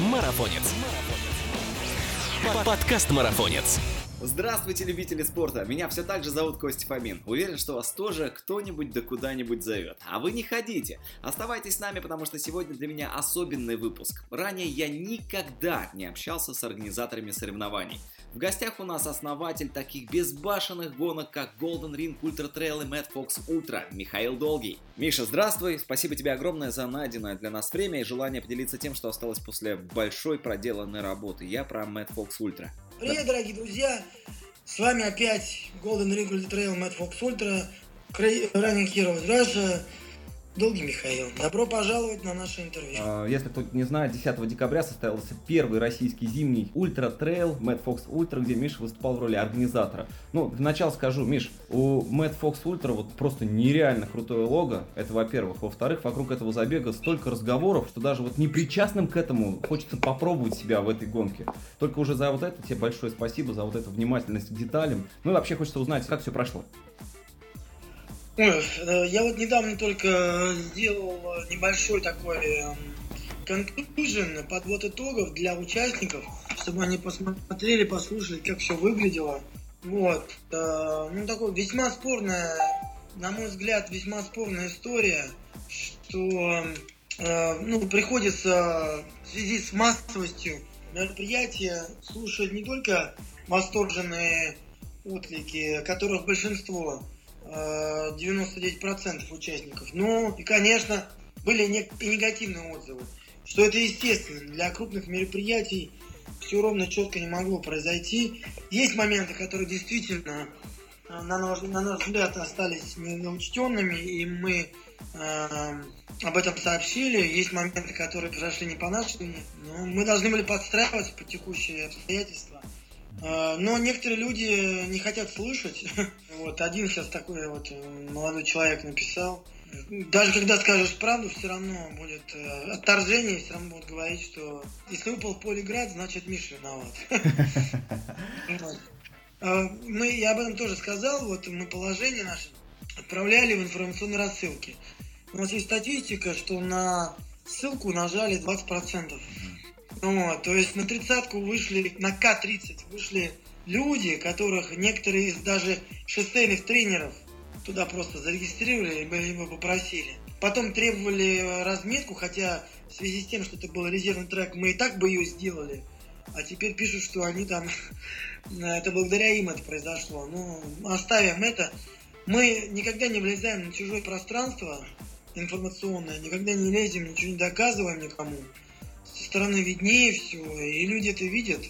Марафонец. Подкаст Марафонец. Здравствуйте, любители спорта! Меня все так же зовут Костя Фомин. Уверен, что вас тоже кто-нибудь да куда-нибудь зовет. А вы не ходите. Оставайтесь с нами, потому что сегодня для меня особенный выпуск. Ранее я никогда не общался с организаторами соревнований. В гостях у нас основатель таких безбашенных гонок, как Golden Ring Ultra Trail и Mad Fox Ultra, Михаил Долгий. Миша, здравствуй! Спасибо тебе огромное за найденное для нас время и желание поделиться тем, что осталось после большой проделанной работы. Я про Mad Fox Ultra. Привет, да. дорогие друзья! С вами опять Golden Ring Trail Mad Fox Ultra, Running Heroes Russia, Долгий Михаил. Добро пожаловать на наше интервью. А, если кто не знает, 10 декабря состоялся первый российский зимний ультра трейл Mad Fox Ultra, где Миша выступал в роли организатора. Ну, для начала скажу, Миш, у Mad Fox Ultra вот просто нереально крутое лого, это во-первых. Во-вторых, вокруг этого забега столько разговоров, что даже вот непричастным к этому хочется попробовать себя в этой гонке. Только уже за вот это тебе большое спасибо, за вот эту внимательность к деталям. Ну и вообще хочется узнать, как все прошло. Э, я вот недавно только сделал небольшой такой conclusion, эм, подвод итогов для участников, чтобы они посмотрели, послушали, как все выглядело. Вот. Э, ну, такой весьма спорная, на мой взгляд, весьма спорная история, что э, ну, приходится в связи с массовостью мероприятия слушать не только восторженные отклики, которых большинство, 99% участников. Ну и, конечно, были и негативные отзывы. Что это естественно. Для крупных мероприятий все ровно четко не могло произойти. Есть моменты, которые действительно, э, на наш, на наш взгляд, остались неучтенными, и мы э, об этом сообщили. Есть моменты, которые произошли не по нашей вине. Но мы должны были подстраиваться под текущие обстоятельства. А, но некоторые люди не хотят слышать. Вот один сейчас такой вот э, молодой человек написал. Даже когда скажешь правду, все равно будет э, отторжение, все равно будут говорить, что если выпал полиград, значит Миша виноват. А, мы, я об этом тоже сказал, вот мы положение наше отправляли в информационные рассылки. У нас есть статистика, что на ссылку нажали 20%. Вот, то есть на тридцатку вышли, на К-30 вышли люди, которых некоторые из даже шоссейных тренеров туда просто зарегистрировали, либо попросили. Потом требовали разметку, хотя в связи с тем, что это был резервный трек, мы и так бы ее сделали. А теперь пишут, что они там... это благодаря им это произошло. Ну, оставим это. Мы никогда не влезаем на чужое пространство информационное, никогда не лезем, ничего не доказываем никому стороны виднее все, и люди это видят.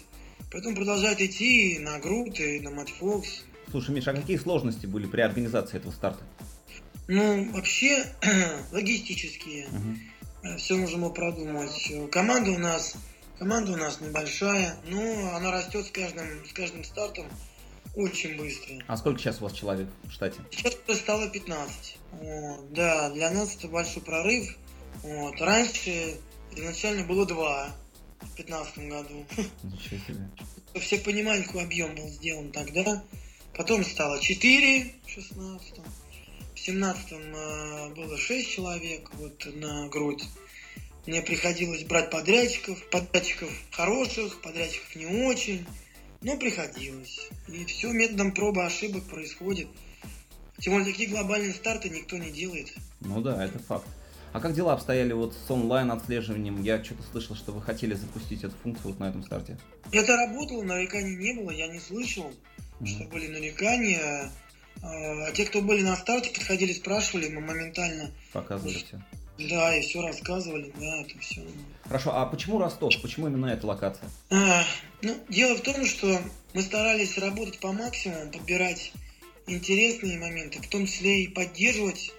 Поэтому продолжают идти на Грут и на Матфокс. Слушай, Миша, а какие сложности были при организации этого старта? Ну, вообще, логистические. Угу. Все нужно было продумать. Команда у нас, команда у нас небольшая, но она растет с каждым, с каждым стартом очень быстро. А сколько сейчас у вас человек в штате? Сейчас стало 15. Вот, да, для нас это большой прорыв. Вот. Раньше Изначально было два в 2015 году. Ничего себе. Все понимали, какой объем был сделан тогда. Потом стало 4 в 16 В 17 э, было 6 человек вот на грудь. Мне приходилось брать подрядчиков, подрядчиков хороших, подрядчиков не очень, но приходилось. И все методом пробы ошибок происходит. Тем более такие глобальные старты никто не делает. Ну да, это факт. А как дела обстояли вот с онлайн отслеживанием? Я что-то слышал, что вы хотели запустить эту функцию вот на этом старте. Это работало, нареканий не было, я не слышал, mm-hmm. что были нарекания. А, а те, кто были на старте, подходили, спрашивали, мы моментально... Показывали все. Да, и все рассказывали, да, это все. Хорошо, а почему Ростов? Почему именно эта локация? А, ну, дело в том, что мы старались работать по максимуму, подбирать интересные моменты, в том числе и поддерживать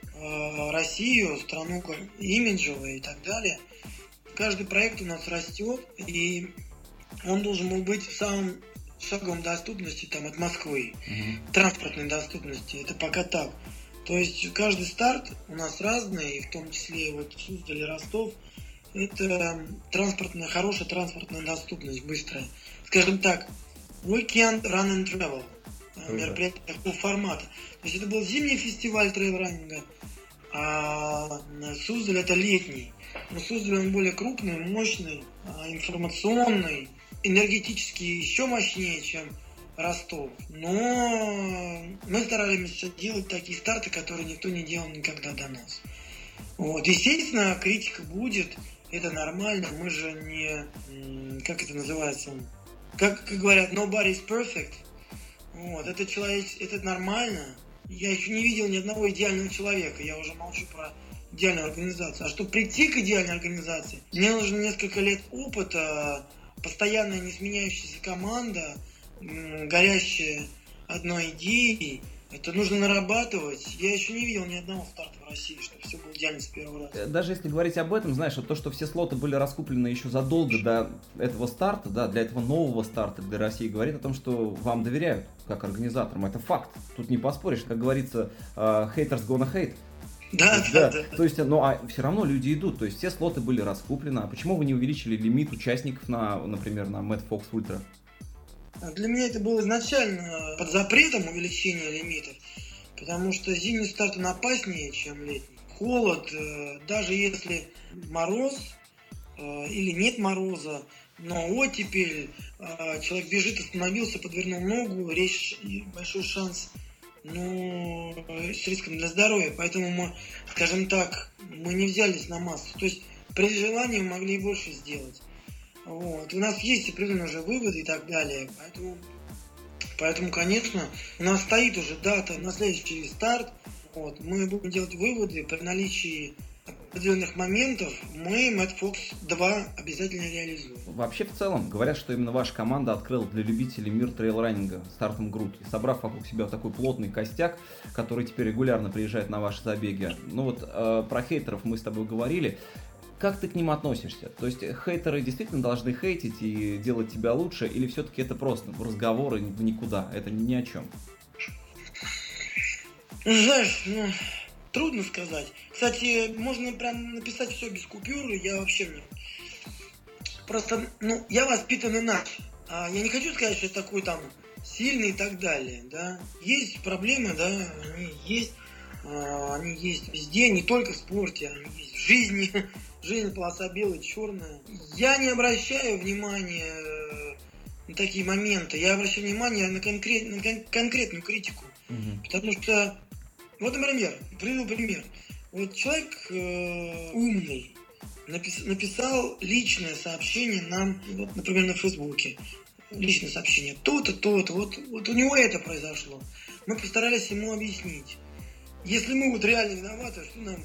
Россию, страну имиджевую и так далее. Каждый проект у нас растет, и он должен был быть самым шагом доступности там, от Москвы, угу. транспортной доступности. Это пока так. То есть каждый старт у нас разный, в том числе вот Суздаль и Ростов. Это транспортная, хорошая транспортная доступность, быстрая. Скажем так, Weekend Run and Travel. Мероприятие такого формата. То есть это был зимний фестиваль трейл-раннинга, а Суздаль это летний. Но Суздаль он более крупный, мощный, а, информационный, энергетически еще мощнее, чем Ростов. Но мы старались делать такие старты, которые никто не делал никогда до нас. Вот. Естественно, критика будет, это нормально, мы же не, как это называется, как говорят, nobody is perfect. Вот. Это человек, это нормально. Я еще не видел ни одного идеального человека, я уже молчу про идеальную организацию. А чтобы прийти к идеальной организации, мне нужно несколько лет опыта, постоянная несменяющаяся команда, горящая одной идеей. Это нужно нарабатывать. Я еще не видел ни одного старта в России, чтобы все было идеально с первого раза. Э, даже если говорить об этом, знаешь, вот то, что все слоты были раскуплены еще задолго до этого старта, да, для этого нового старта для России, говорит о том, что вам доверяют как организаторам. Это факт. Тут не поспоришь. Как говорится, uh, haters gonna hate. Да, да, да, да. То есть, ну, а все равно люди идут. То есть, все слоты были раскуплены. А почему вы не увеличили лимит участников на, например, на Mad Fox Ultra? Для меня это было изначально под запретом увеличения лимитов, потому что зимний старт опаснее, чем летний. Холод, э, даже если мороз э, или нет мороза, но оттепель, э, человек бежит, остановился, подвернул ногу, речь, большой шанс ну, с риском для здоровья. Поэтому мы, скажем так, мы не взялись на массу. То есть при желании мы могли и больше сделать. Вот. У нас есть определенные уже выводы и так далее. Поэтому, поэтому, конечно, у нас стоит уже дата на следующий старт. Вот. Мы будем делать выводы при наличии определенных моментов мы Mad Fox 2 обязательно реализуем. Вообще, в целом, говорят, что именно ваша команда открыла для любителей мир трейл-раннинга стартом Грут, и собрав вокруг себя такой плотный костяк, который теперь регулярно приезжает на ваши забеги. Ну вот, э, про хейтеров мы с тобой говорили. Как ты к ним относишься? То есть хейтеры действительно должны хейтить и делать тебя лучше, или все-таки это просто разговоры в никуда, это ни о чем? Знаешь, ну, трудно сказать. Кстати, можно прям написать все без купюры, я вообще. Просто, ну, я воспитан иначе. А я не хочу сказать, что я такой там сильный и так далее, да. Есть проблемы, да, они есть. А, они есть везде, не только в спорте, они есть в жизни. Жизнь полоса белая, черная. Я не обращаю внимания э, на такие моменты. Я обращаю внимание на, конкрет, на кон- конкретную критику. Угу. Потому что, вот, например, приведу пример. Вот человек э, умный напис, написал личное сообщение нам, вот, например, на Фейсбуке. Личное сообщение. То-то, то-то. Вот, вот у него это произошло. Мы постарались ему объяснить. Если мы вот реально виноваты, что нам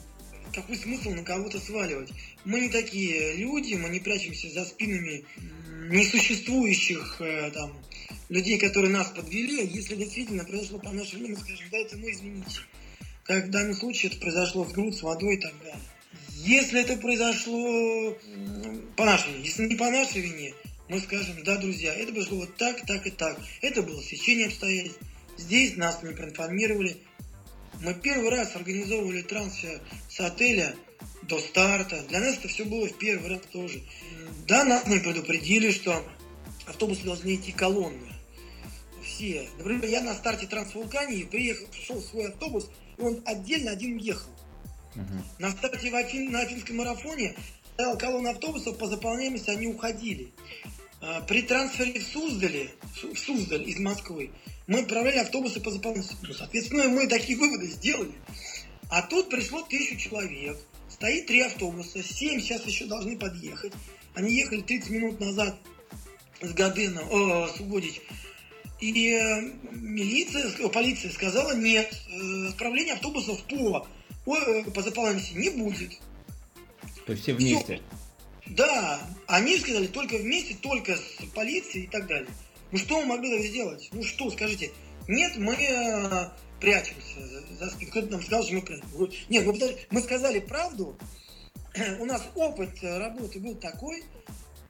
какой смысл на кого-то сваливать? Мы не такие люди, мы не прячемся за спинами несуществующих э, там, людей, которые нас подвели. Если действительно произошло по нашей вине, мы скажем, да, это мы извините. Как в данном случае это произошло с груд, с водой и так далее. Если это произошло по нашей вине, если не по нашей вине, мы скажем, да, друзья, это произошло вот так, так и так. Это было сечение обстоятельств. Здесь нас не проинформировали, мы первый раз организовывали трансфер с отеля до старта. Для нас это все было в первый раз тоже. Да, нас не предупредили, что автобусы должны идти колонны. Все. Например, я на старте Трансвулкании приехал, пришел в свой автобус, и он отдельно один уехал. Uh-huh. На старте в Афин, на Афинском марафоне стояла колонна автобусов, по заполняемости они уходили. А, при трансфере в Суздале, в Суздаль из Москвы, мы отправляли автобусы по заполнению. Ну, соответственно, мы такие выводы сделали. А тут пришло тысячу человек, стоит три автобуса, семь сейчас еще должны подъехать. Они ехали 30 минут назад с Гадена, о, с Угодич. И э, милиция, полиция сказала, нет, э, отправления автобусов по, по, э, по заполненности не будет. То есть все вместе? Все. Да, они сказали только вместе, только с полицией и так далее. Ну что мы могли сделать? Ну что, скажите? Нет, мы э, прячемся за, спину. Кто-то нам сказал, что мы прячемся. Нет, мы, мы сказали правду. У нас опыт работы был такой.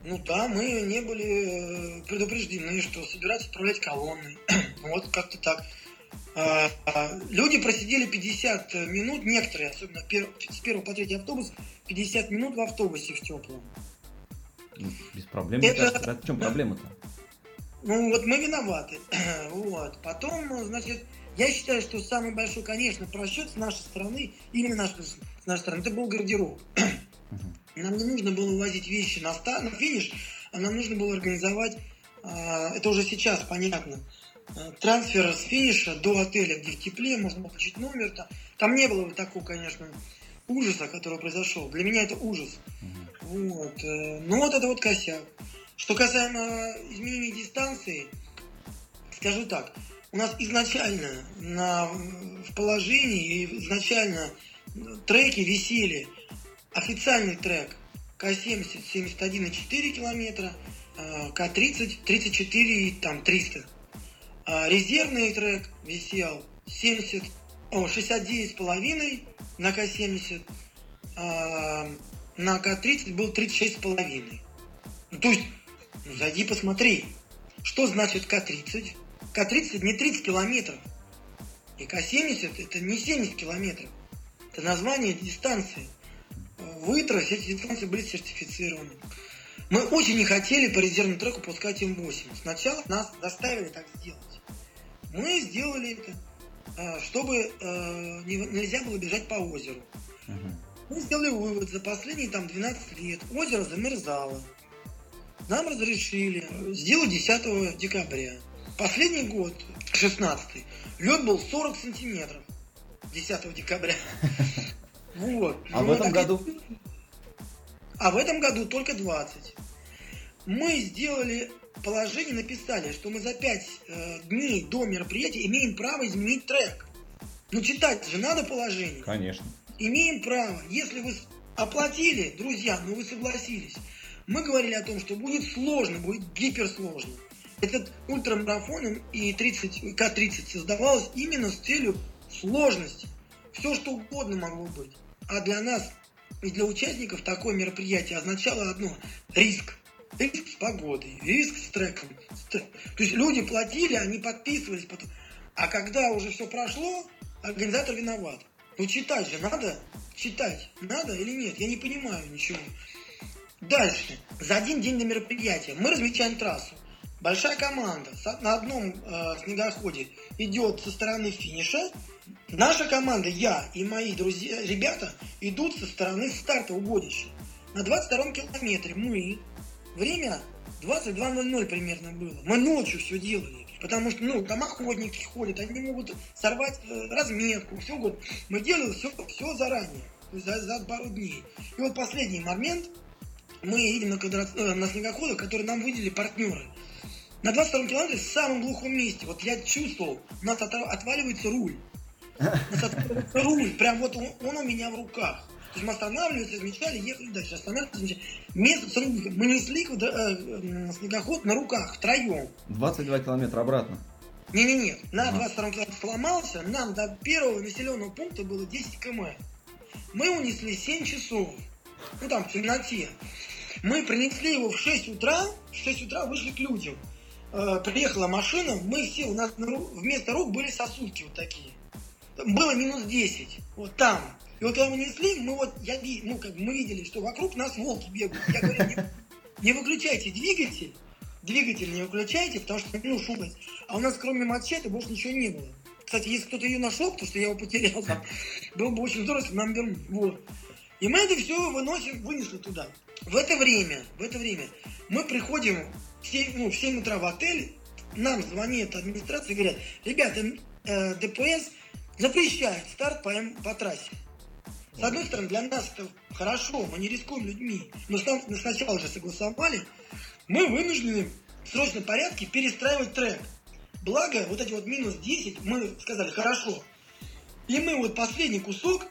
Ну да, мы не были э, предупреждены, что собираются отправлять колонны. вот как-то так. А, а, люди просидели 50 минут, некоторые, особенно с первого по третий автобус, 50 минут в автобусе в теплом. Без проблем. Это... В чем проблема-то? Ну вот мы виноваты. вот. Потом, ну, значит, я считаю, что самый большой, конечно, просчет с нашей стороны, именно наш, с нашей стороны, это был гардероб. нам не нужно было увозить вещи на старт, на финиш, а нам нужно было организовать, а, это уже сейчас понятно, а, трансфер с финиша до отеля, где в тепле, можно было получить номер. Там, там не было такого, конечно, ужаса, который произошел. Для меня это ужас. Вот. Э, ну вот это вот косяк. Что касаемо изменения дистанции, скажу так, у нас изначально на, в положении, изначально треки висели официальный трек К-70 71,4 километра, К-30 34 там 300. А резервный трек висел 70, о, 69,5 на К-70, а на К-30 был 36,5. Ну, то есть, ну, зайди посмотри, что значит К-30. К-30 не 30 километров. И К-70 это не 70 километров. Это название дистанции. В ИТРОС эти дистанции были сертифицированы. Мы очень не хотели по резервному треку пускать М8. Сначала нас заставили так сделать. Мы сделали это, а, чтобы э, нельзя было бежать по озеру. Мы сделали вывод, за последние там 12 лет озеро замерзало. Нам разрешили сделать 10 декабря. Последний год, 16 лед был 40 сантиметров. 10 декабря. Вот. А в этом году? А в этом году только 20. Мы сделали положение, написали, что мы за 5 э, дней до мероприятия имеем право изменить трек. Ну, читать же надо положение. Конечно. Имеем право. Если вы оплатили, друзья, ну вы согласились. Мы говорили о том, что будет сложно, будет гиперсложно. Этот ультрамарафон и 30, К-30 создавалось именно с целью сложности. Все, что угодно могло быть. А для нас и для участников такое мероприятие означало одно – риск. Риск с погодой, риск с треком. То есть люди платили, они подписывались. Потом. А когда уже все прошло, организатор виноват. Ну читать же надо, читать надо или нет, я не понимаю ничего. Дальше, за один день до мероприятия мы размечаем трассу. Большая команда на одном э, снегоходе идет со стороны финиша. Наша команда, я и мои друзья, ребята, идут со стороны старта угодища. На 22 километре мы, время 22.00 примерно было. Мы ночью все делали. Потому что, ну, там охотники ходят, они могут сорвать э, разметку, все год. Мы делали все, все заранее, за, за пару дней. И вот последний момент, мы едем на, квадрат, э, на снегоходах, которые нам выделили партнеры. На 22 километре в самом глухом месте, вот я чувствовал, у нас от, отваливается руль. У нас отваливается руль, прям вот он, он у меня в руках. То есть мы останавливались, размечали, ехали дальше. Останавливались, размечали. Место, мы несли э, снегоход на руках, втроем. 22 километра обратно. Не-не-не, на 22 километре сломался, нам до первого населенного пункта было 10 км. Мы унесли 7 часов, ну там в темноте. Мы принесли его в 6 утра, в 6 утра вышли к людям. Э, приехала машина, мы все, у нас на, вместо рук были сосульки вот такие. Было минус 10, вот там. И вот когда мы несли, мы вот, я, ну, как мы видели, что вокруг нас волки бегают. Я говорю, не, не выключайте двигатель, двигатель не выключайте, потому что, ну, шумность. А у нас кроме мачете больше ничего не было. Кстати, если кто-то ее нашел, потому что я его потерял там, было бы очень здорово, если нам вернули. Вот. И мы это все выносим, вынесли туда. В это время, в это время мы приходим в 7, ну, в 7 утра в отель, нам звонит администрация и говорят, ребята, э, ДПС запрещает старт по, по трассе. С одной стороны, для нас это хорошо, мы не рискуем людьми. Но сначала уже согласовали, мы вынуждены в срочном порядке перестраивать трек. Благо, вот эти вот минус 10, мы сказали, хорошо. И мы вот последний кусок,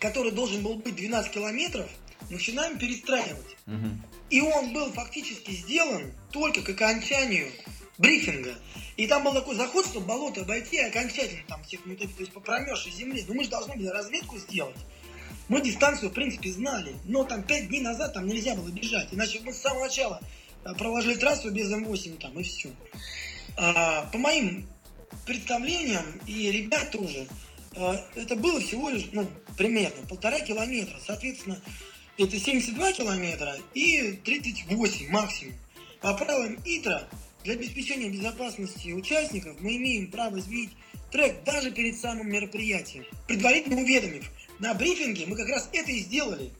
который должен был быть 12 километров, начинаем перестраивать. Угу. И он был фактически сделан только к окончанию брифинга. И там был такой заход, чтобы болото обойти окончательно там всех то есть по промерзшей земле. Но мы же должны были разведку сделать. Мы дистанцию, в принципе, знали, но там 5 дней назад там нельзя было бежать, иначе мы с самого начала э, проложили трассу без М8 там и все. А, по моим представлениям, и ребят тоже, а, это было всего лишь, ну, примерно полтора километра, соответственно, это 72 километра и 38 максимум. По правилам ИТРА, для обеспечения безопасности участников мы имеем право изменить трек даже перед самым мероприятием, предварительно уведомив, на брифинге мы как раз это и сделали.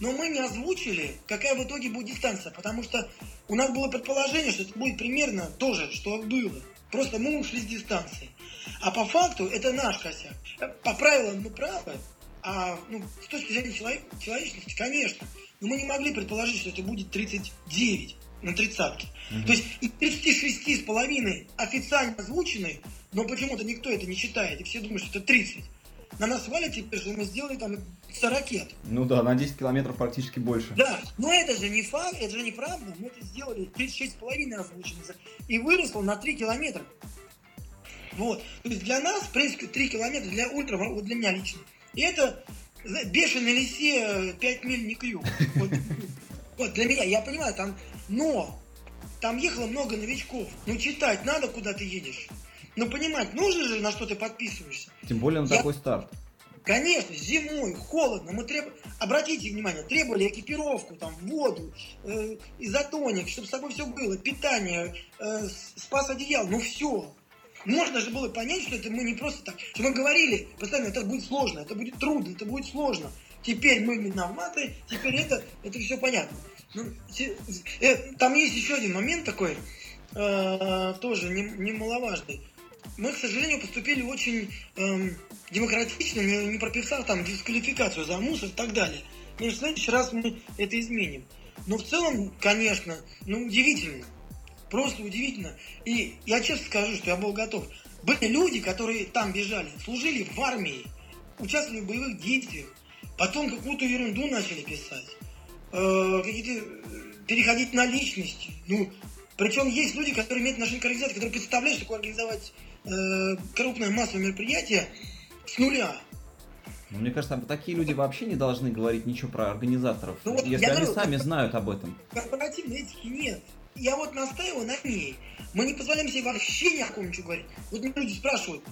но мы не озвучили, какая в итоге будет дистанция, потому что у нас было предположение, что это будет примерно то же, что было. Просто мы ушли с дистанции. А по факту это наш косяк. По правилам мы правы, а ну, с точки зрения человек, человечности, конечно. Но мы не могли предположить, что это будет 39 на тридцатке. Угу. То есть и 36 с половиной официально озвученные, но почему-то никто это не считает, и все думают, что это 30. На нас валят теперь, что мы сделали там 100 ракет. Ну да, на 10 километров практически больше. Да, но это же не факт, это же неправда. Мы это сделали 36,5 озвучено и выросло на 3 километра. Вот. То есть для нас, в принципе, 3 километра для ультра, вот для меня лично. И это бешеный лисе 5 миль не крюк. Вот, вот для меня, я понимаю, там, но там ехало много новичков. Ну читать надо, куда ты едешь. Но понимать, нужно же, на что ты подписываешься. Тем более на я... такой старт. Конечно, зимой, холодно, мы треб... обратите внимание, требовали экипировку, там, воду, э, изотоник, чтобы с собой все было, питание, э, спас одеял, ну все. Можно же было понять, что это мы не просто так. Что мы говорили постоянно, это будет сложно, это будет трудно, это будет сложно. Теперь мы виноваты, теперь это, это все понятно. Ну, э, там есть еще один момент такой, э, тоже немаловажный. Мы, к сожалению, поступили очень э, демократично, не, не прописав там дисквалификацию за мусор и так далее. И в следующий раз мы это изменим. Но в целом, конечно, ну удивительно. Просто удивительно. И я честно скажу, что я был готов. Были люди, которые там бежали, служили в армии, участвовали в боевых действиях, потом какую-то ерунду начали писать, э, какие-то э, переходить на личности. Ну, причем есть люди, которые имеют отношение к организации, которые представляют, что такое организовать э, крупное массовое мероприятие с нуля. Ну, мне кажется, такие люди вообще не должны говорить ничего про организаторов, ну, вот если они говорю, сами знают об этом. Корпоративной этики нет я вот настаиваю на ней. Мы не позволяем себе вообще ни о ком ничего говорить. Вот мне люди спрашивают,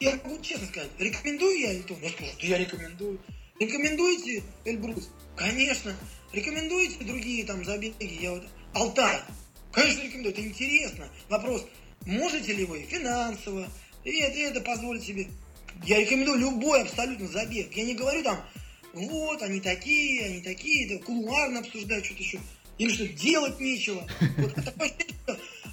я могу честно сказать, рекомендую я Эльтон? Я скажу, да я рекомендую. Рекомендуете Эльбрус? Конечно. Рекомендуете другие там забеги? Я вот... Алтай? Конечно, рекомендую. Это интересно. Вопрос, можете ли вы финансово, и это, и это позволить себе? Я рекомендую любой абсолютно забег. Я не говорю там, вот, они такие, они такие, да, кулуарно обсуждают что-то еще. Им что, делать нечего. Вот такое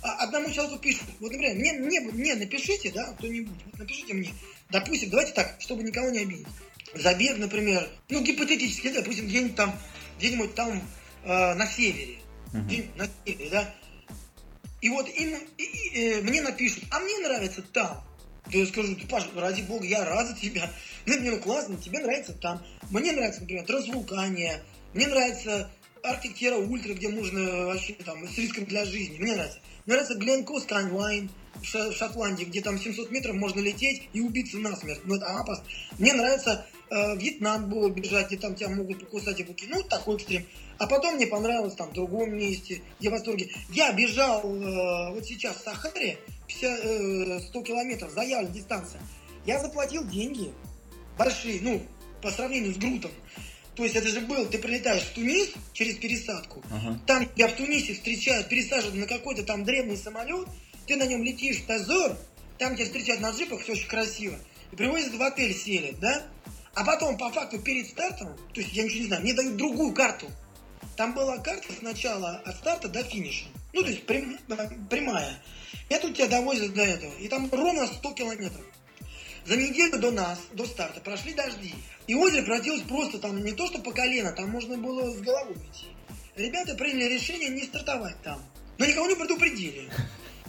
одному человеку пишут, вот, например, мне, мне, мне напишите, да, кто-нибудь, вот напишите мне, допустим, давайте так, чтобы никого не обидеть. Забег, например, ну, гипотетически, допустим, где-нибудь там, где-нибудь там э, на севере, uh-huh. где на севере, да, и вот им, и, и, э, мне напишут, а мне нравится там. Да я скажу, ты, Паш, ради бога, я рад за тебя. Ну, мне ну классно, тебе нравится там. Мне нравится, например, трансвулкания. Мне нравится Arctic Ультра, где можно вообще там с риском для жизни. Мне нравится. Мне нравится Glencoe Skyline в Шотландии, где там 700 метров можно лететь и убиться насмерть. Ну, это опасно. Мне нравится э, Вьетнам было бежать, где там тебя могут покусать и. Ну, такой экстрим. А потом мне понравилось там в другом месте, где в восторге. Я бежал э, вот сейчас в Сахаре, 50, э, 100 километров, заявлена дистанция. Я заплатил деньги большие, ну, по сравнению с Грутом. То есть это же был, ты прилетаешь в Тунис через пересадку, ага. там тебя в Тунисе встречают, пересаживают на какой-то там древний самолет, ты на нем летишь в Тазор, там тебя встречают на джипах, все очень красиво, и привозят в отель, селят, да? А потом, по факту, перед стартом, то есть я ничего не знаю, мне дают другую карту. Там была карта сначала от старта до финиша. Ну, то есть прям, прямая. И тут тебя довозят до этого. И там ровно 100 километров. За неделю до нас, до старта, прошли дожди. И озеро превратилось просто там не то, что по колено, там можно было с головой идти. Ребята приняли решение не стартовать там. Но никого не предупредили.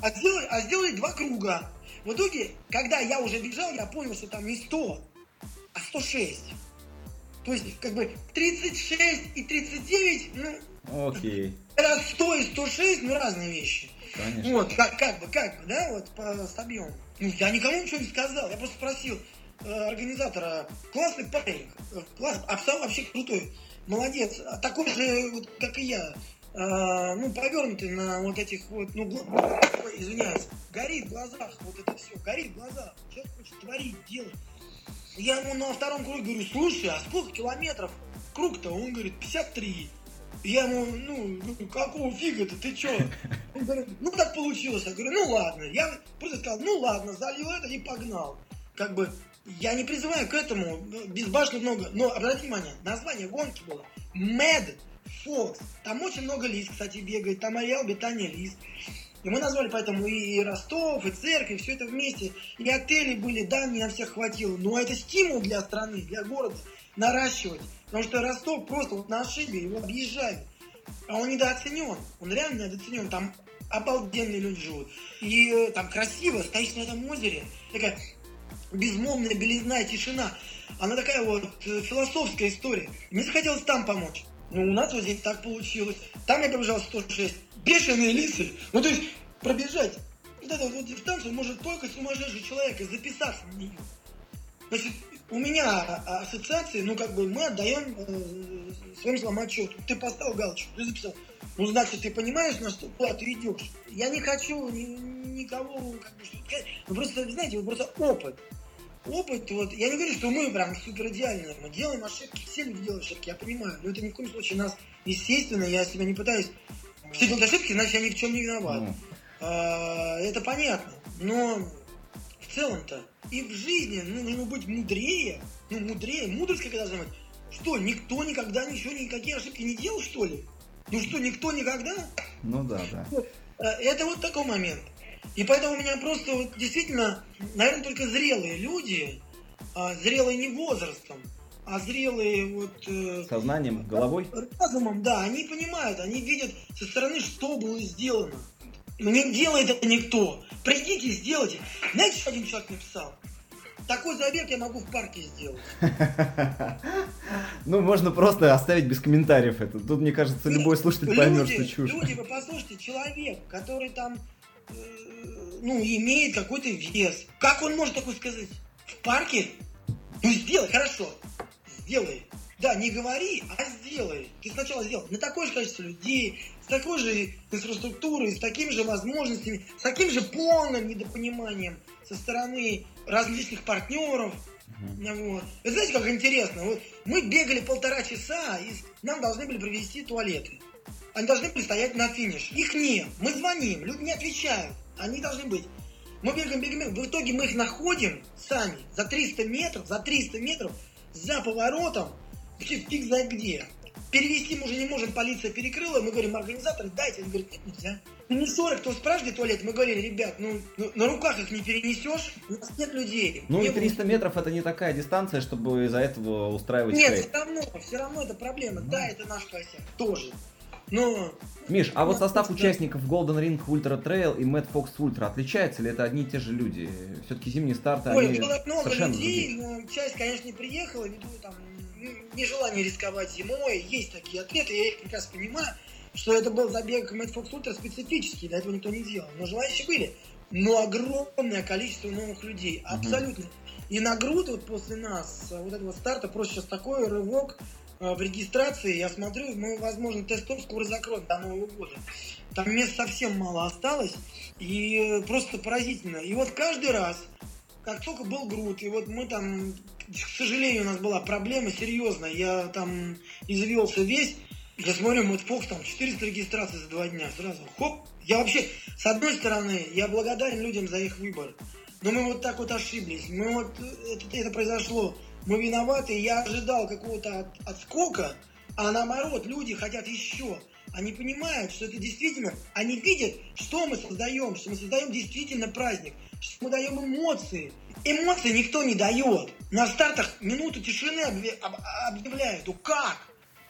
А сделали, а сделали два круга. В итоге, когда я уже бежал, я понял, что там не 100, а 106. То есть, как бы 36 и 39, ну... Окей. Это 100 и 106, ну, разные вещи. Конечно. Вот, как, как бы, как бы, да, вот по, с объемом. Ну, я никому ничего не сказал, я просто спросил э, организатора, классный парень, э, класс, абсолютно вообще крутой, молодец, а такой же, вот, как и я, э, ну, повернутый на вот этих вот, ну, ой, извиняюсь, горит в глазах, вот это все, горит в глазах, человек хочет творить, делать. Я ему на втором круге говорю, слушай, а сколько километров круг-то? Он говорит, 53. Я ему, ну, какого фига-то, ты чё? Он говорит, ну так получилось. Я говорю, ну ладно. Я просто сказал, ну ладно, залил это и погнал. Как бы, я не призываю к этому, безбашенно много. Но обратите внимание, название гонки было Mad Fox. Там очень много лис, кстати, бегает. Там ареал обитания лис. И мы назвали поэтому и Ростов, и церковь, все это вместе. И отели были, да, не на всех хватило. Но это стимул для страны, для города наращивать. Потому что Ростов просто вот на ошибе, его объезжают. А он недооценен. Он реально недооценен. Там обалденные люди живут. И э, там красиво, стоишь на этом озере. Такая безмолвная белизна и тишина. Она такая вот э, философская история. Мне захотелось там помочь. Ну, у нас вот здесь так получилось. Там я пробежал 106. Бешеные лисы. Ну, то есть, пробежать вот эту вот дистанцию может только сумасшедший человек и записаться на нее. Значит, у меня а, ассоциации, ну, как бы, мы отдаем э, своим словам отчет. Ты поставил галочку, ты записал. Ну, значит, ты понимаешь, на что куда ты идешь. Я не хочу ни, никого, как бы, что сказать. Ну, просто, знаете, вот просто опыт опыт, вот, я не говорю, что мы прям супер идеальные, мы делаем ошибки, все люди делают ошибки, я понимаю, но это ни в коем случае нас, естественно, я себя не пытаюсь, все делают ошибки, значит, я ни в чем не виноват. Mm. А, это понятно, но целом-то и в жизни ну, нужно быть мудрее, ну, мудрее, мудрость какая должна быть. Что, никто никогда ничего, никакие ошибки не делал, что ли? Ну что, никто никогда? Ну да, да. Э, это вот такой момент. И поэтому у меня просто вот, действительно, наверное, только зрелые люди, а, зрелые не возрастом, а зрелые вот... Э, Сознанием, головой? Разумом, да. Они понимают, они видят со стороны, что было сделано. Не делает это никто. Придите, сделайте. Знаете, что один человек написал? Такой забег я могу в парке сделать. Ну, можно просто оставить без комментариев это. Тут, мне кажется, любой слушатель поймет, что чушь. Люди, вы послушайте, человек, который там э, ну, имеет какой-то вес. Как он может такое сказать? В парке? Ну, сделай, хорошо. Сделай. Да, не говори, а сделай. Ты сначала сделай. На такое же количество людей, с такой же инфраструктурой, с такими же возможностями, с таким же полным недопониманием со стороны различных партнеров. Uh-huh. Вот. Вы знаете, как интересно? Вот мы бегали полтора часа, и нам должны были привезти туалеты. Они должны были стоять на финиш. Их нет. Мы звоним, люди не отвечают. Они должны быть. Мы бегаем, бегаем, в итоге мы их находим сами за 300 метров, за 300 метров, за поворотом, вообще фиг знает где. Перевести мы уже не можем, полиция перекрыла, мы говорим, организаторы, дайте. Они говорят, нет, нельзя. Ну, не 40, кто спрашивает туалет, мы говорили, ребят, ну, ну на руках их не перенесешь, у нас нет людей. Ну и 300 метров это не такая дистанция, чтобы из-за этого устраивать Нет, все равно, все равно это проблема. Ну. Да, это наш косяк, тоже. Но... Миш, а вот состав участников Golden Ring Ultra Trail и Mad Fox Ultra отличается или это одни и те же люди? Все-таки зимние старты, Ой, они было много людей, но часть, конечно, не приехала, ввиду там нежелание рисковать зимой. Есть такие атлеты, я их прекрасно понимаю, что это был забег Mad Fox Ultra специфический, для этого никто не делал. Но желающие были. Но огромное количество новых людей, абсолютно. И на грудь вот после нас, вот этого старта, просто сейчас такой рывок, Э, в регистрации, я смотрю, мы, возможно, тестов скоро закроем до Нового года. Там мест совсем мало осталось, и просто поразительно. И вот каждый раз, как только был груд, и вот мы там, к сожалению, у нас была проблема серьезная, я там извелся весь, я смотрю, Мэтт Фокс, там 400 регистраций за два дня, сразу, хоп. Я вообще, с одной стороны, я благодарен людям за их выбор, но мы вот так вот ошиблись, мы вот, это, это произошло мы виноваты, я ожидал какого-то от, отскока, а наоборот, люди хотят еще. Они понимают, что это действительно, они видят, что мы создаем, что мы создаем действительно праздник, мы даем эмоции. Эмоции никто не дает. На стартах минуту тишины объявляют. Ну как?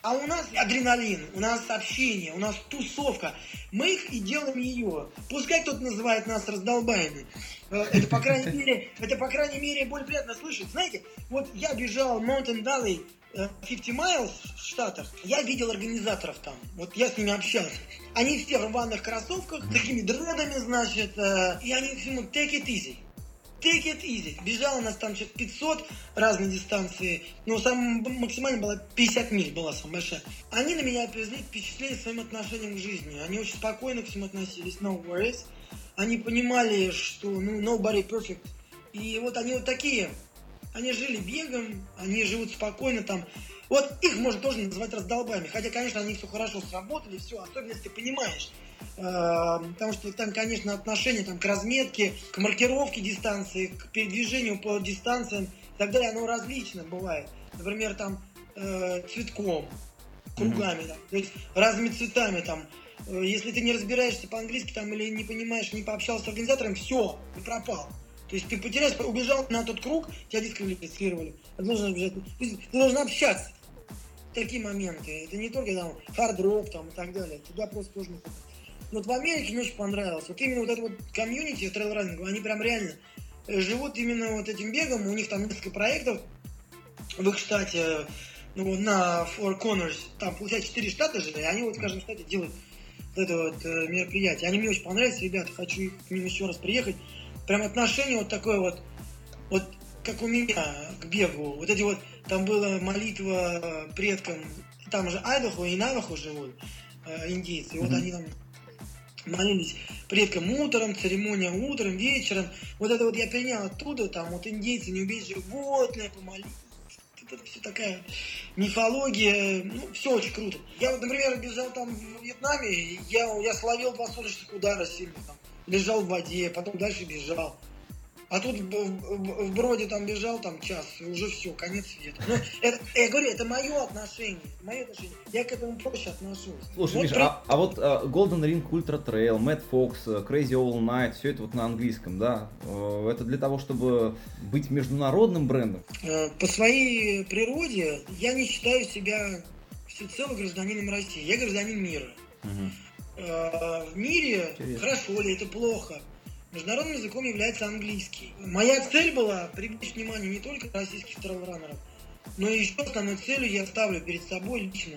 А у нас адреналин, у нас общение, у нас тусовка. Мы их и делаем ее. Пускай кто-то называет нас раздолбаями. Э, это, по крайней мере, это, по крайней мере, более приятно слышать. Знаете, вот я бежал Mountain Valley 50 э, Miles в Штатах, я видел организаторов там, вот я с ними общался. Они все в рваных кроссовках, такими дредами, значит, э, и они всему take it easy take it easy. Бежал у нас там что-то 500 разные дистанции, но самая максимально была 50 миль была самая большая. Они на меня произвели впечатление своим отношением к жизни. Они очень спокойно к всему относились, no worries. Они понимали, что ну, nobody perfect. И вот они вот такие. Они жили бегом, они живут спокойно там. Вот их можно тоже называть раздолбами. Хотя, конечно, они все хорошо сработали, все, особенно если ты понимаешь, Э, потому что там, конечно, отношение там, к разметке, к маркировке дистанции, к передвижению по дистанциям и так далее, оно различно бывает. Например, там э, цветком. кругами, там, то есть разными цветами там. Э, Если ты не разбираешься по-английски там или не понимаешь, не пообщался с организатором, все, ты пропал. То есть ты потеряешь, убежал на тот круг, тебя дисквалифицировали. Ты должен, ты должен общаться. Такие моменты. Это не только там хард-рок там и так далее. Туда просто попасть. Вот в Америке мне очень понравилось. Вот именно вот это вот комьюнити трейл-раннинга, они прям реально э, живут именно вот этим бегом. У них там несколько проектов в их штате, ну, на Four Corners, там, получается, 4 штата же, и они вот в каждом штате делают вот это вот э, мероприятие. Они мне очень понравились, ребята, хочу к ним еще раз приехать. Прям отношение вот такое вот, вот как у меня к бегу. Вот эти вот, там была молитва предкам, там же Айдахо и Навахо живут, э, индейцы, и вот они там молились предкам утром, церемония утром, вечером. Вот это вот я перенял оттуда, там вот индейцы, не убить животное, помолиться. Вот Это все такая мифология, ну, все очень круто. Я вот, например, бежал там в Вьетнаме, я, я словил два солнечных удара сильно там, лежал в воде, потом дальше бежал. А тут в, Броде там бежал там час, и уже все, конец света. Ну, это, я говорю, это мое отношение, мое отношение. Я к этому проще отношусь. Слушай, Вот Миш, при- а, а вот э, Golden Ring Ultra Trail, Mad Fox, э, Crazy All Night, все это вот на английском, да? Э, Это для того, чтобы быть международным брендом? Э, По своей природе я не считаю себя всецело гражданином России. Я гражданин мира. Э, В мире, Интересно. хорошо ли это плохо, международным языком является английский. Моя цель была привлечь внимание не только российских трейлранеров, но и еще основной целью я ставлю перед собой лично,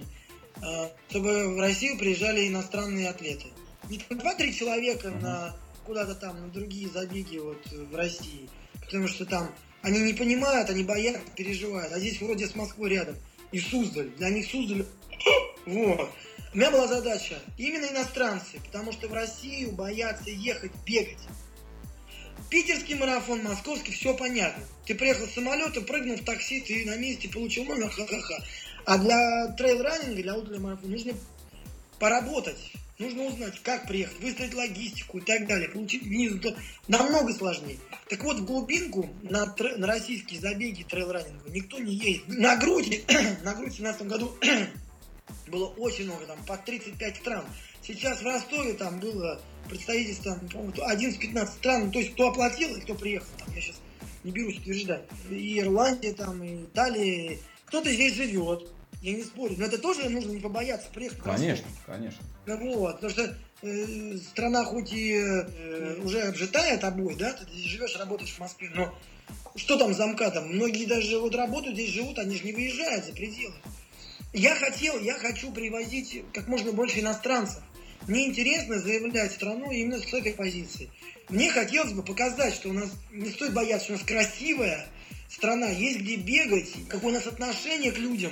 э, чтобы в Россию приезжали иностранные атлеты. Не два-три человека Мгм. на куда-то там, на другие забеги вот э, в России, потому что там они не понимают, они боятся, переживают. А здесь вроде с Москвой рядом. И Суздаль. Для них Суздаль... Вот. У меня была задача именно иностранцы, потому что в Россию боятся ехать, бегать. Питерский марафон, московский, все понятно. Ты приехал с самолета, прыгнул в такси, ты на месте получил номер, ха-ха-ха. А для трейл-раннинга, для ультрамарафона нужно поработать. Нужно узнать, как приехать, выстроить логистику и так далее, получить визу. Намного сложнее. Так вот, в глубинку на, на российские забеги трейл-раннинга никто не едет. На груди, на груди в 2017 году было очень много, там, по 35 стран. Сейчас в Ростове там было представительство, там, по-моему, 11-15 стран, ну, то есть кто оплатил и кто приехал, там, я сейчас не берусь утверждать. И Ирландия, там, и Италия, кто-то здесь живет, я не спорю, но это тоже нужно не побояться приехать. Конечно, конечно. Ну Вот, потому что э, страна хоть и э, уже обжитая тобой, да, ты здесь живешь, работаешь в Москве, но что там за МКАДом? Многие даже вот работают здесь, живут, они же не выезжают за пределы. Я хотел, я хочу привозить как можно больше иностранцев. Мне интересно заявлять страну именно с этой позиции. Мне хотелось бы показать, что у нас не стоит бояться, что у нас красивая страна, есть где бегать, какое у нас отношение к людям,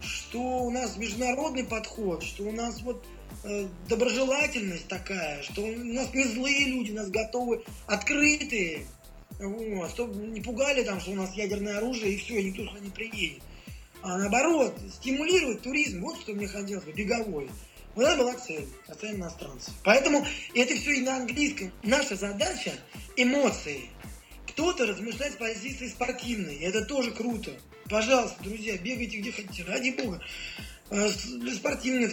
что у нас международный подход, что у нас вот э, доброжелательность такая, что у нас не злые люди, у нас готовы, открытые, вот, чтобы не пугали там, что у нас ядерное оружие и все, и никто сюда не приедет. А наоборот, стимулировать туризм, вот что мне хотелось бы, беговой. Вот это была цель, касаемо иностранцев. Поэтому это все и на английском. Наша задача – эмоции. Кто-то размышляет с позиции спортивной, это тоже круто. Пожалуйста, друзья, бегайте где хотите, ради бога. Э, Для спортивных.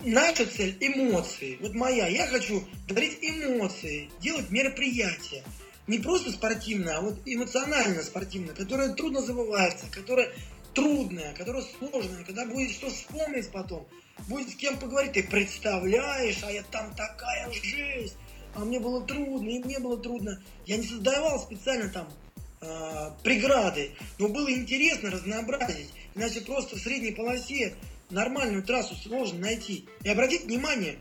Наша цель – эмоции. Вот моя. Я хочу дарить эмоции, делать мероприятия. Не просто спортивное, а вот эмоционально спортивное, которое трудно забывается, которое трудное, которое сложное, когда будет что вспомнить потом, будет с кем поговорить. Ты представляешь, а я там такая жесть, а мне было трудно, и мне было трудно. Я не создавал специально там э, преграды, но было интересно разнообразить. Иначе просто в средней полосе нормальную трассу сложно найти. И обратите внимание,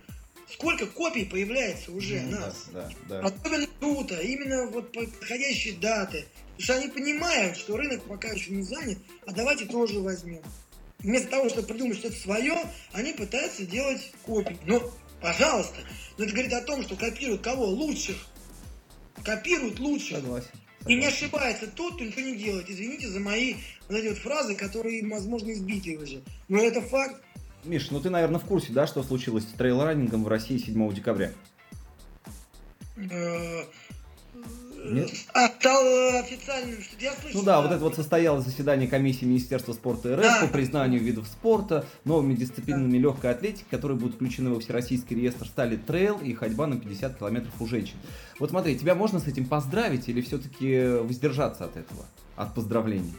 сколько копий появляется уже Ну, нас. Да, да, да. Особенно круто, именно вот подходящие даты. Потому что они понимают, что рынок пока еще не занят, а давайте тоже возьмем. Вместо того, чтобы придумать что-то свое, они пытаются делать копии. Ну, пожалуйста. Но это говорит о том, что копируют кого? Лучших. Копируют лучших. Согласен. И не ошибается тот, кто ничего не делает. Извините за мои вот эти вот фразы, которые, возможно, избитые уже. Но это факт. Миш, ну ты, наверное, в курсе, да, что случилось с трейл-раннингом в России 7 декабря? Э, Нет? А, стал э, официальным, что я слышал. Ну да, вот это вот состоялось заседание комиссии Министерства спорта РФ Да. по признанию видов спорта новыми дисциплинами легкой атлетики, которые будут включены во Всероссийский реестр, стали трейл и ходьба на 50 километров у женщин. Вот смотри, тебя можно с этим поздравить или все-таки воздержаться от этого, от поздравлений?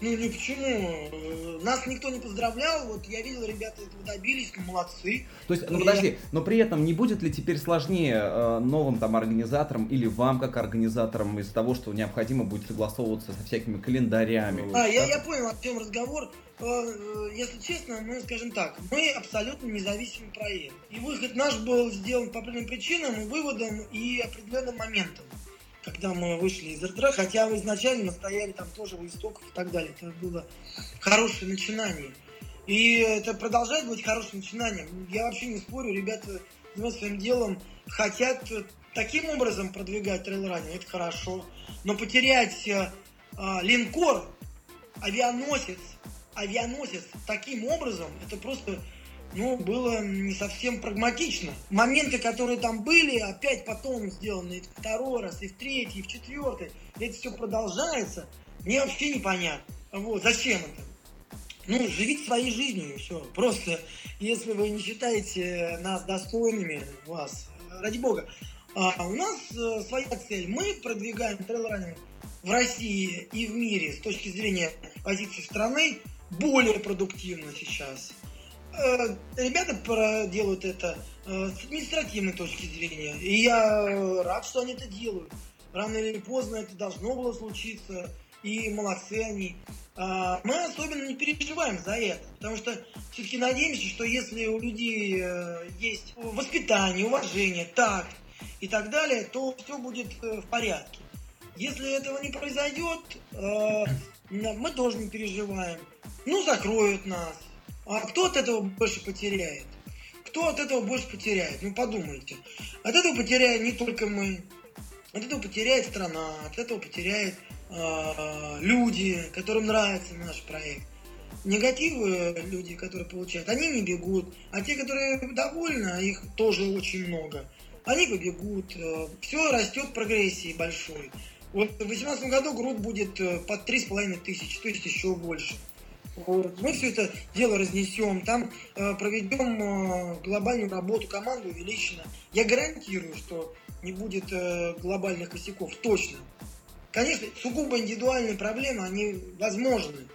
Ну, ни почему. Нас никто не поздравлял. Вот я видел, ребята этого добились, ну, молодцы. То есть, ну Я- подожди, но при этом не будет ли теперь сложнее э, новым там организаторам или вам как организаторам из-за того, что необходимо будет согласовываться со всякими календарями? А, я, Так? я понял, о чем разговор. Э, э, Если честно, мы скажем так, мы абсолютно независимый проект. И выход наш был сделан по определенным причинам, и выводам и определенным моментам. Когда мы вышли из РТР, хотя изначально мы стояли там тоже у истоков и так далее. Это было хорошее начинание. И это продолжает быть хорошим начинанием. Я вообще не спорю, ребята занимаются своим делом, хотят э, таким образом продвигать трейлранинг, это хорошо. Но потерять э, а, линкор, авианосец, авианосец таким образом, это просто ну, было не совсем прагматично. Моменты, которые там были, опять потом сделаны и второй раз, и в третий, и в четвертый. Это все продолжается. Мне вообще непонятно. Вот, зачем это? Ну, живите своей жизнью, и все. Просто, если вы не считаете нас достойными, вас, ради бога, а у нас э, своя цель. Мы продвигаем трейлранинг в России и в мире с точки зрения позиции страны более продуктивно сейчас. Э, Ребята делают это э, с административной точки зрения. И я рад, что они это делают. Рано или поздно это должно было случиться. И молодцы они. А, Мы особенно не переживаем за это. Потому что все-таки надеемся, что если у людей э, есть воспитание, уважение, такт и так далее, то все будет в порядке. Если этого не произойдет, мы тоже не переживаем. Ну, закроют нас. А кто от этого больше потеряет? Кто от этого больше потеряет? Ну, подумайте. От этого потеряем не только мы. От этого потеряет страна, от этого потеряет э, люди, которым нравится наш проект. Негативы люди, которые получают, они не бегут. А те, которые довольны, а их тоже очень много, они побегут. Все растет прогрессии большой. Вот в 2018 году груд будет э, под три с половиной тысячи, то есть еще больше. Вот. Мы все это дело разнесем, там э, проведем э, глобальную работу, команду увеличена. Я гарантирую, что не будет э, глобальных косяков, точно. Конечно, сугубо индивидуальные проблемы, они возможны.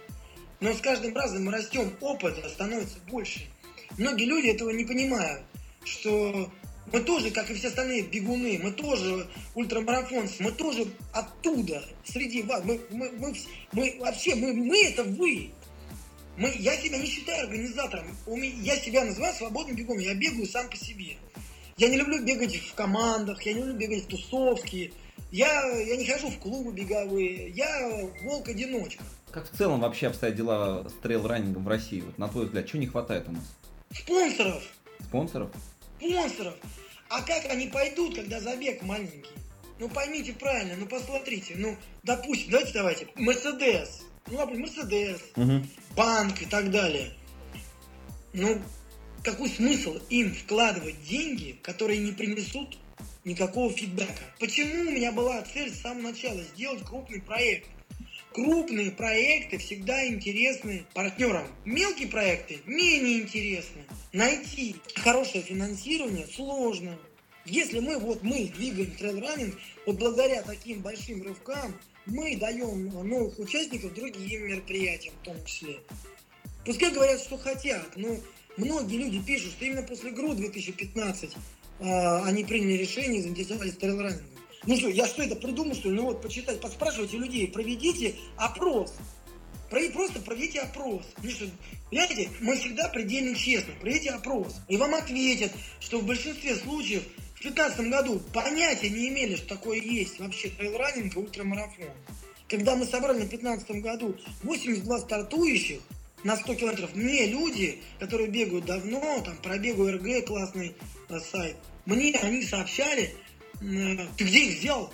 Но с каждым разом мы растем, опыта становится больше. Многие люди этого не понимают, что мы тоже, как и все остальные бегуны, мы тоже ультрамарафонцы, мы тоже оттуда, среди вас. Мы, мы, мы, мы вообще, мы, мы это вы. Мы, я себя не считаю организатором. У меня, я себя называю свободным бегуном. Я бегаю сам по себе. Я не люблю бегать в командах, я не люблю бегать в тусовки. Я, я не хожу в клубы беговые. Я волк-одиночка. Как в целом вообще обстоят дела с трейл-раннингом в России? Вот на твой взгляд, чего не хватает у нас? Спонсоров! Спонсоров? спонсоров. А как они пойдут, когда забег маленький? Ну поймите правильно, ну посмотрите, ну допустим, давайте давайте, Мерседес, ну ладно, Мерседес, Угу. банк и так далее. Ну какой смысл им вкладывать деньги, которые не принесут никакого фидбэка? Почему у меня была цель с самого начала сделать крупный проект? Крупные проекты всегда интересны партнерам. Мелкие проекты менее интересны. Найти хорошее финансирование сложно. Если мы вот мы двигаем трейл-раннинг, вот благодаря таким большим рывкам мы даем новых участников другим мероприятиям в том числе. Пускай говорят, что хотят, но многие люди пишут, что именно после GRUT 2015 а, они приняли решение и заинтересовались трейл-раннингом. Ну что, я что это придумал, что ли? Ну вот, почитать, поспрашивайте людей, проведите опрос. Про- Просто проведите опрос. Ну что, понимаете, мы всегда предельно честны. Проведите опрос. И вам ответят, что в большинстве случаев в 2015 году понятия не имели, что такое есть вообще трейл-раннинг и ультрамарафон. Когда мы собрали на 2015 году 82 стартующих на 100 километров, мне люди, которые бегают давно, там пробегу РГ, классный э, сайт, мне они сообщали, э, ты где их взял?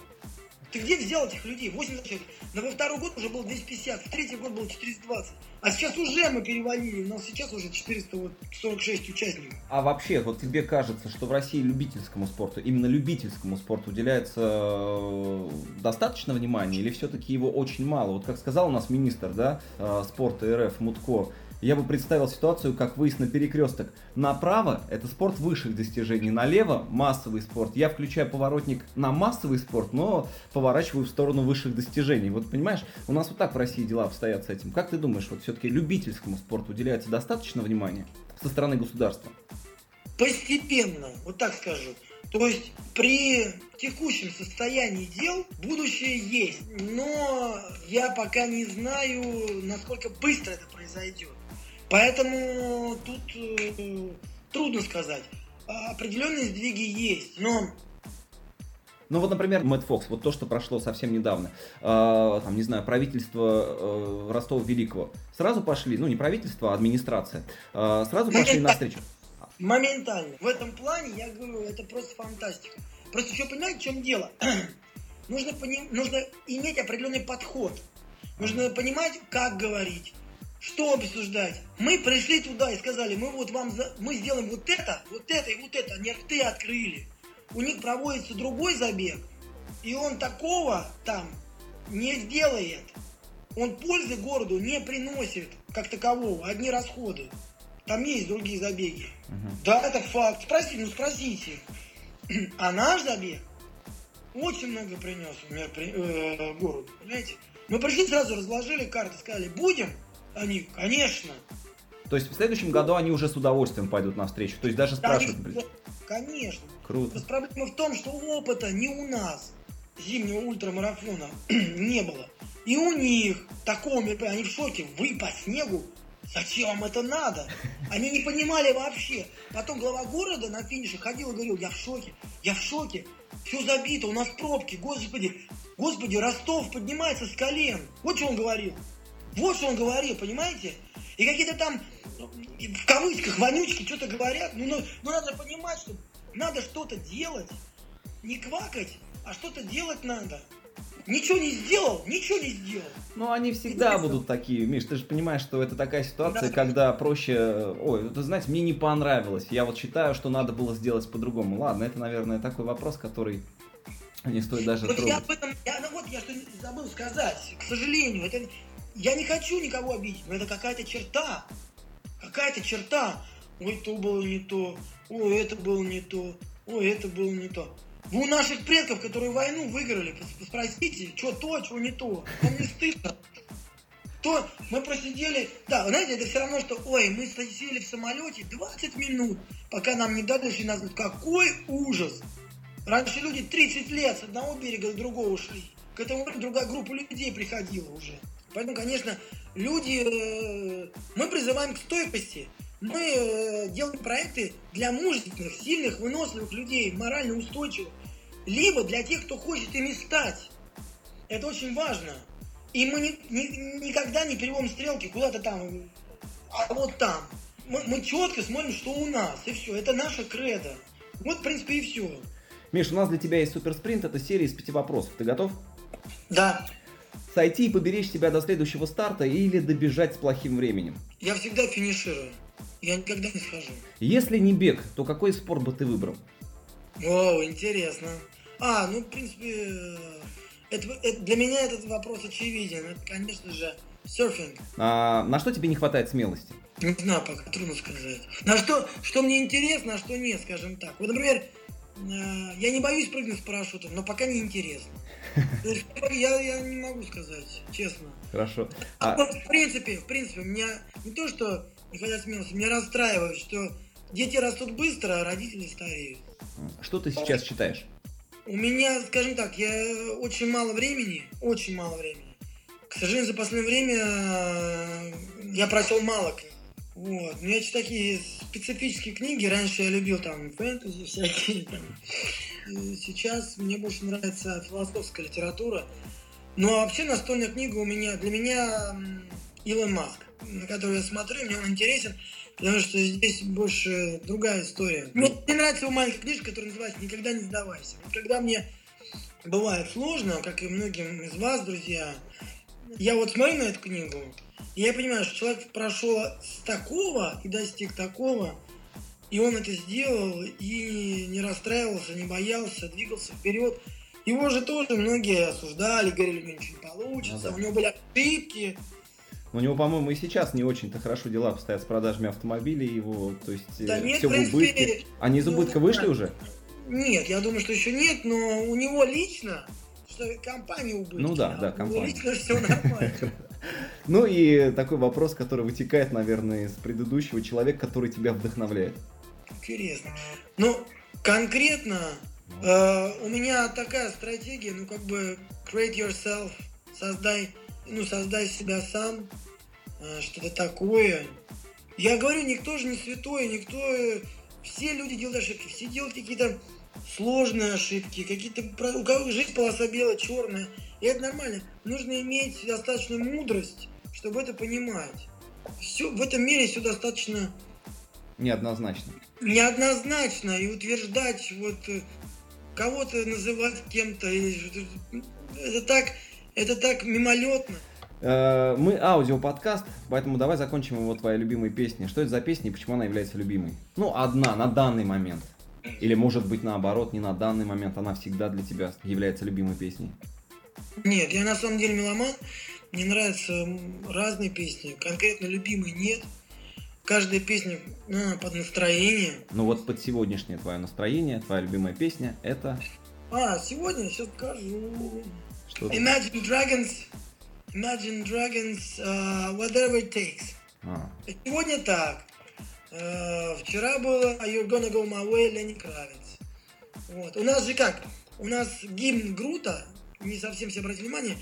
Ты где взял этих людей? 80 человек. Но во второй год уже было 250, в третий год было 420. А сейчас уже мы перевалили, у нас сейчас уже 446 участников. А вообще, вот тебе кажется, что в России любительскому спорту, именно любительскому спорту уделяется э, достаточно внимания или все-таки его очень мало? Вот как сказал у нас министр да, э, спорта РФ Мутко, я бы представил ситуацию, как выезд на перекресток. Направо – это спорт высших достижений, налево – массовый спорт. Я включаю поворотник на массовый спорт, но поворачиваю в сторону высших достижений. Вот понимаешь, у нас вот так в России дела обстоят с этим. Как ты думаешь, вот все-таки любительскому спорту уделяется достаточно внимания со стороны государства? Постепенно, вот так скажу. То есть при текущем состоянии дел будущее есть, но я пока не знаю, насколько быстро это произойдет. Поэтому тут э, трудно сказать. Определенные сдвиги есть, но ну вот, например, Мэтт Фокс, вот то, что прошло совсем недавно, э, там, не знаю, правительство э, Ростова Великого, сразу пошли, ну не правительство, а администрация, э, сразу пошли навстречу. Моментально. В этом плане, я говорю, это просто фантастика. Просто еще понимаете, в чем дело? нужно, поним... нужно иметь определенный подход. Нужно понимать, как говорить, что обсуждать? Мы пришли туда и сказали, мы вот вам, за... мы сделаем вот это, вот это и вот это. Они рты открыли. У них проводится другой забег, и он такого там не сделает. Он пользы городу не приносит как такового, одни расходы. Там есть другие забеги. Угу. Да, это факт. Спроси, ну спросите. А наш забег очень много принес например, при, э, городу, понимаете? Мы пришли сразу, разложили карты, сказали, будем, они, конечно. То есть в следующем году они уже с удовольствием пойдут навстречу. То есть даже спрашивают, блин. Конечно. Круто. Проблема в том, что опыта не у нас зимнего ультрамарафона не было. И у них такого мероприятия, они в шоке. Вы по снегу? Зачем вам это надо? Они не понимали вообще. Потом глава города на финише ходил и говорил, я в шоке, я в шоке. Все забито, у нас пробки, господи, господи, Ростов поднимается с колен. Вот что он говорил. Вот что он говорил, понимаете? И какие-то там, в кавычках, вонючки что-то говорят. Ну, ну, ну надо понимать, что надо что-то делать. Не квакать, а что-то делать надо. Ничего не сделал, ничего не сделал. Ну, они всегда Интересно. будут такие, Миш, ты же понимаешь, что это такая ситуация, да. когда проще... Ой, ты знаете, мне не понравилось. Я вот считаю, что надо было сделать по-другому. Ладно, это, наверное, такой вопрос, который не стоит даже вот трогать. Я об этом, я, ну вот я что забыл сказать. К сожалению, это я не хочу никого обидеть, но это какая-то черта. Какая-то черта. Ой, то было не то. Ой, это было не то. Ой, это было не то. Вы у наших предков, которые войну выиграли, спросите, что то, что не то. Вам не стыдно. То мы просидели, да, знаете, это все равно, что, ой, мы сидели в самолете 20 минут, пока нам не дали нас. Какой ужас! Раньше люди 30 лет с одного берега до другого шли. К этому другая группа людей приходила уже. Поэтому, конечно, люди, э, мы призываем к стойкости. Мы э, делаем проекты для мужественных, сильных, выносливых людей, морально устойчивых. Либо для тех, кто хочет ими стать. Это очень важно. И мы ни, ни, никогда не переводим стрелки куда-то там, а вот там. Мы, мы четко смотрим, что у нас, и все. Это наша кредо. Вот, в принципе, и все. Миш, у нас для тебя есть суперспринт, это серия из пяти вопросов. Ты готов? Да сойти и поберечь себя до следующего старта или добежать с плохим временем? Я всегда финиширую. Я никогда не схожу. Если не бег, то какой спорт бы ты выбрал? О, интересно. А, ну, в принципе, это, это, для меня этот вопрос очевиден. Это, конечно же, серфинг. А, на что тебе не хватает смелости? Не знаю, пока трудно сказать. На что, что мне интересно, а что нет, скажем так. Вот, например, Э, я не боюсь прыгнуть с парашютом, но пока не интересно. Я, я не могу сказать, честно. Хорошо. А... Вот, в принципе, в принципе, меня не то, что не хотят смелости, меня расстраивает, что дети растут быстро, а родители стареют. Что ты сейчас читаешь? У меня, скажем так, я очень мало времени, очень мало времени. К сожалению, за последнее время э, я прочел мало книг. Вот. У меня читаю такие специфические книги. Раньше я любил там фэнтези всякие. Там. Сейчас мне больше нравится философская литература. Ну а вообще настольная книга у меня, для меня Илон Маск, на которую я смотрю, мне он интересен, потому что здесь больше другая история. Мне, мне нравится его маленькая книжка, которая называется «Никогда не сдавайся». Вот когда мне бывает сложно, как и многим из вас, друзья. Я вот смотрю на эту книгу, и я понимаю, что человек прошел с такого и достиг такого, и он это сделал, и не расстраивался, не боялся, двигался вперед. Его же тоже многие осуждали, говорили, у него ничего не получится, Ну да. у него были ошибки. У него, по-моему, и сейчас не очень-то хорошо дела обстоят с продажами автомобилей его, то есть Да нет, все в убытке. Они из ну, убытка вышли да. уже? Нет, я думаю, что еще нет, но у него лично, что компания убытки. Ну да, да, а у него компания. лично все нормально. Ну и такой вопрос, который вытекает, наверное, из предыдущего. Человек, который тебя вдохновляет. Интересно. Ну, конкретно э, у меня такая стратегия, ну как бы create yourself, создай, ну создай себя сам, э, что-то такое. Я говорю, никто же не святой, никто, э, все люди делают ошибки, все делают какие-то сложные ошибки, какие-то, у кого жизнь полоса белая, черная, и это нормально. Нужно иметь достаточную мудрость, чтобы это понимать. Все, в этом мире все достаточно Неоднозначно. неоднозначно и утверждать вот э, кого-то называть кем-то что-то, это так это так мимолетно Э, Мы аудиоподкаст, поэтому давай закончим его твоей любимой песней. Что это за песня и почему она является любимой? Ну, одна, на данный момент. Или может быть наоборот, не на данный момент, она всегда для тебя является любимой песней. Нет я на самом деле меломан мне нравятся разные песни конкретно любимой нет каждая песня ну, под настроение Ну вот под сегодняшнее твое настроение, твоя любимая песня, это а сегодня сейчас скажу что? Imagine Dragons Imagine Dragons uh, Whatever It Takes А, Сегодня так. Э, Вчера было You're Gonna Go My Way Ленни Кравец. Вот. У нас же как? У нас гимн Грута, не совсем все обратили внимание,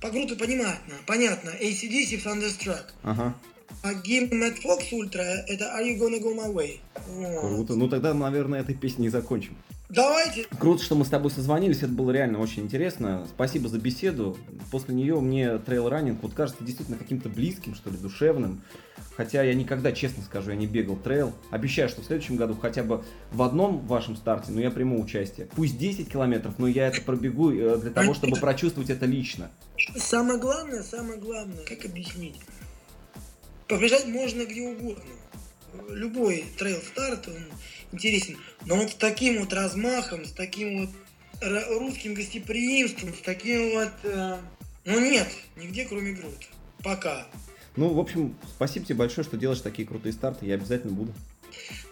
по Груту понятно, понятно, ACDC Thunderstruck. ага, А гимн Mad Fox Ultra это Are You Gonna Go My Way. Вот. круто. Ну тогда, наверное, этой песней и закончим. Давайте. Круто, что мы с тобой созвонились, это было реально очень интересно. Спасибо за беседу. После нее мне трейл раннинг вот кажется действительно каким-то близким, что ли, душевным. Хотя я никогда, честно скажу, я не бегал трейл. Обещаю, что в следующем году хотя бы в одном вашем старте, но я приму участие. Пусть 10 километров, но я это пробегу э, для того, чтобы прочувствовать это лично. Самое главное, самое главное, как объяснить? Побежать можно где угодно. Любой трейл старт, он интересен. Но вот с таким вот размахом, с таким вот русским гостеприимством, с таким вот... э, ну нет, нигде кроме груд. Пока. Ну, в общем, спасибо тебе большое, что делаешь такие крутые старты. Я обязательно буду.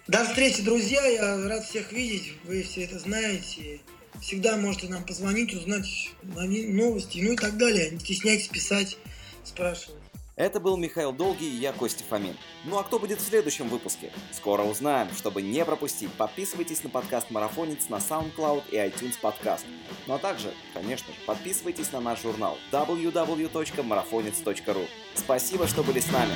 До встречи, друзья. Я рад всех видеть. Вы все это знаете. Всегда можете нам позвонить, узнать новости, ну и так далее. Не стесняйтесь писать, спрашивать. Это был Михаил Долгий и я, Костя Фомин. Ну а кто будет в следующем выпуске? Скоро узнаем. Чтобы не пропустить, подписывайтесь на подкаст Марафонец на SoundCloud и iTunes подкаст. Ну а также, конечно подписывайтесь на наш журнал www.marafonец.ru Спасибо, что были с нами.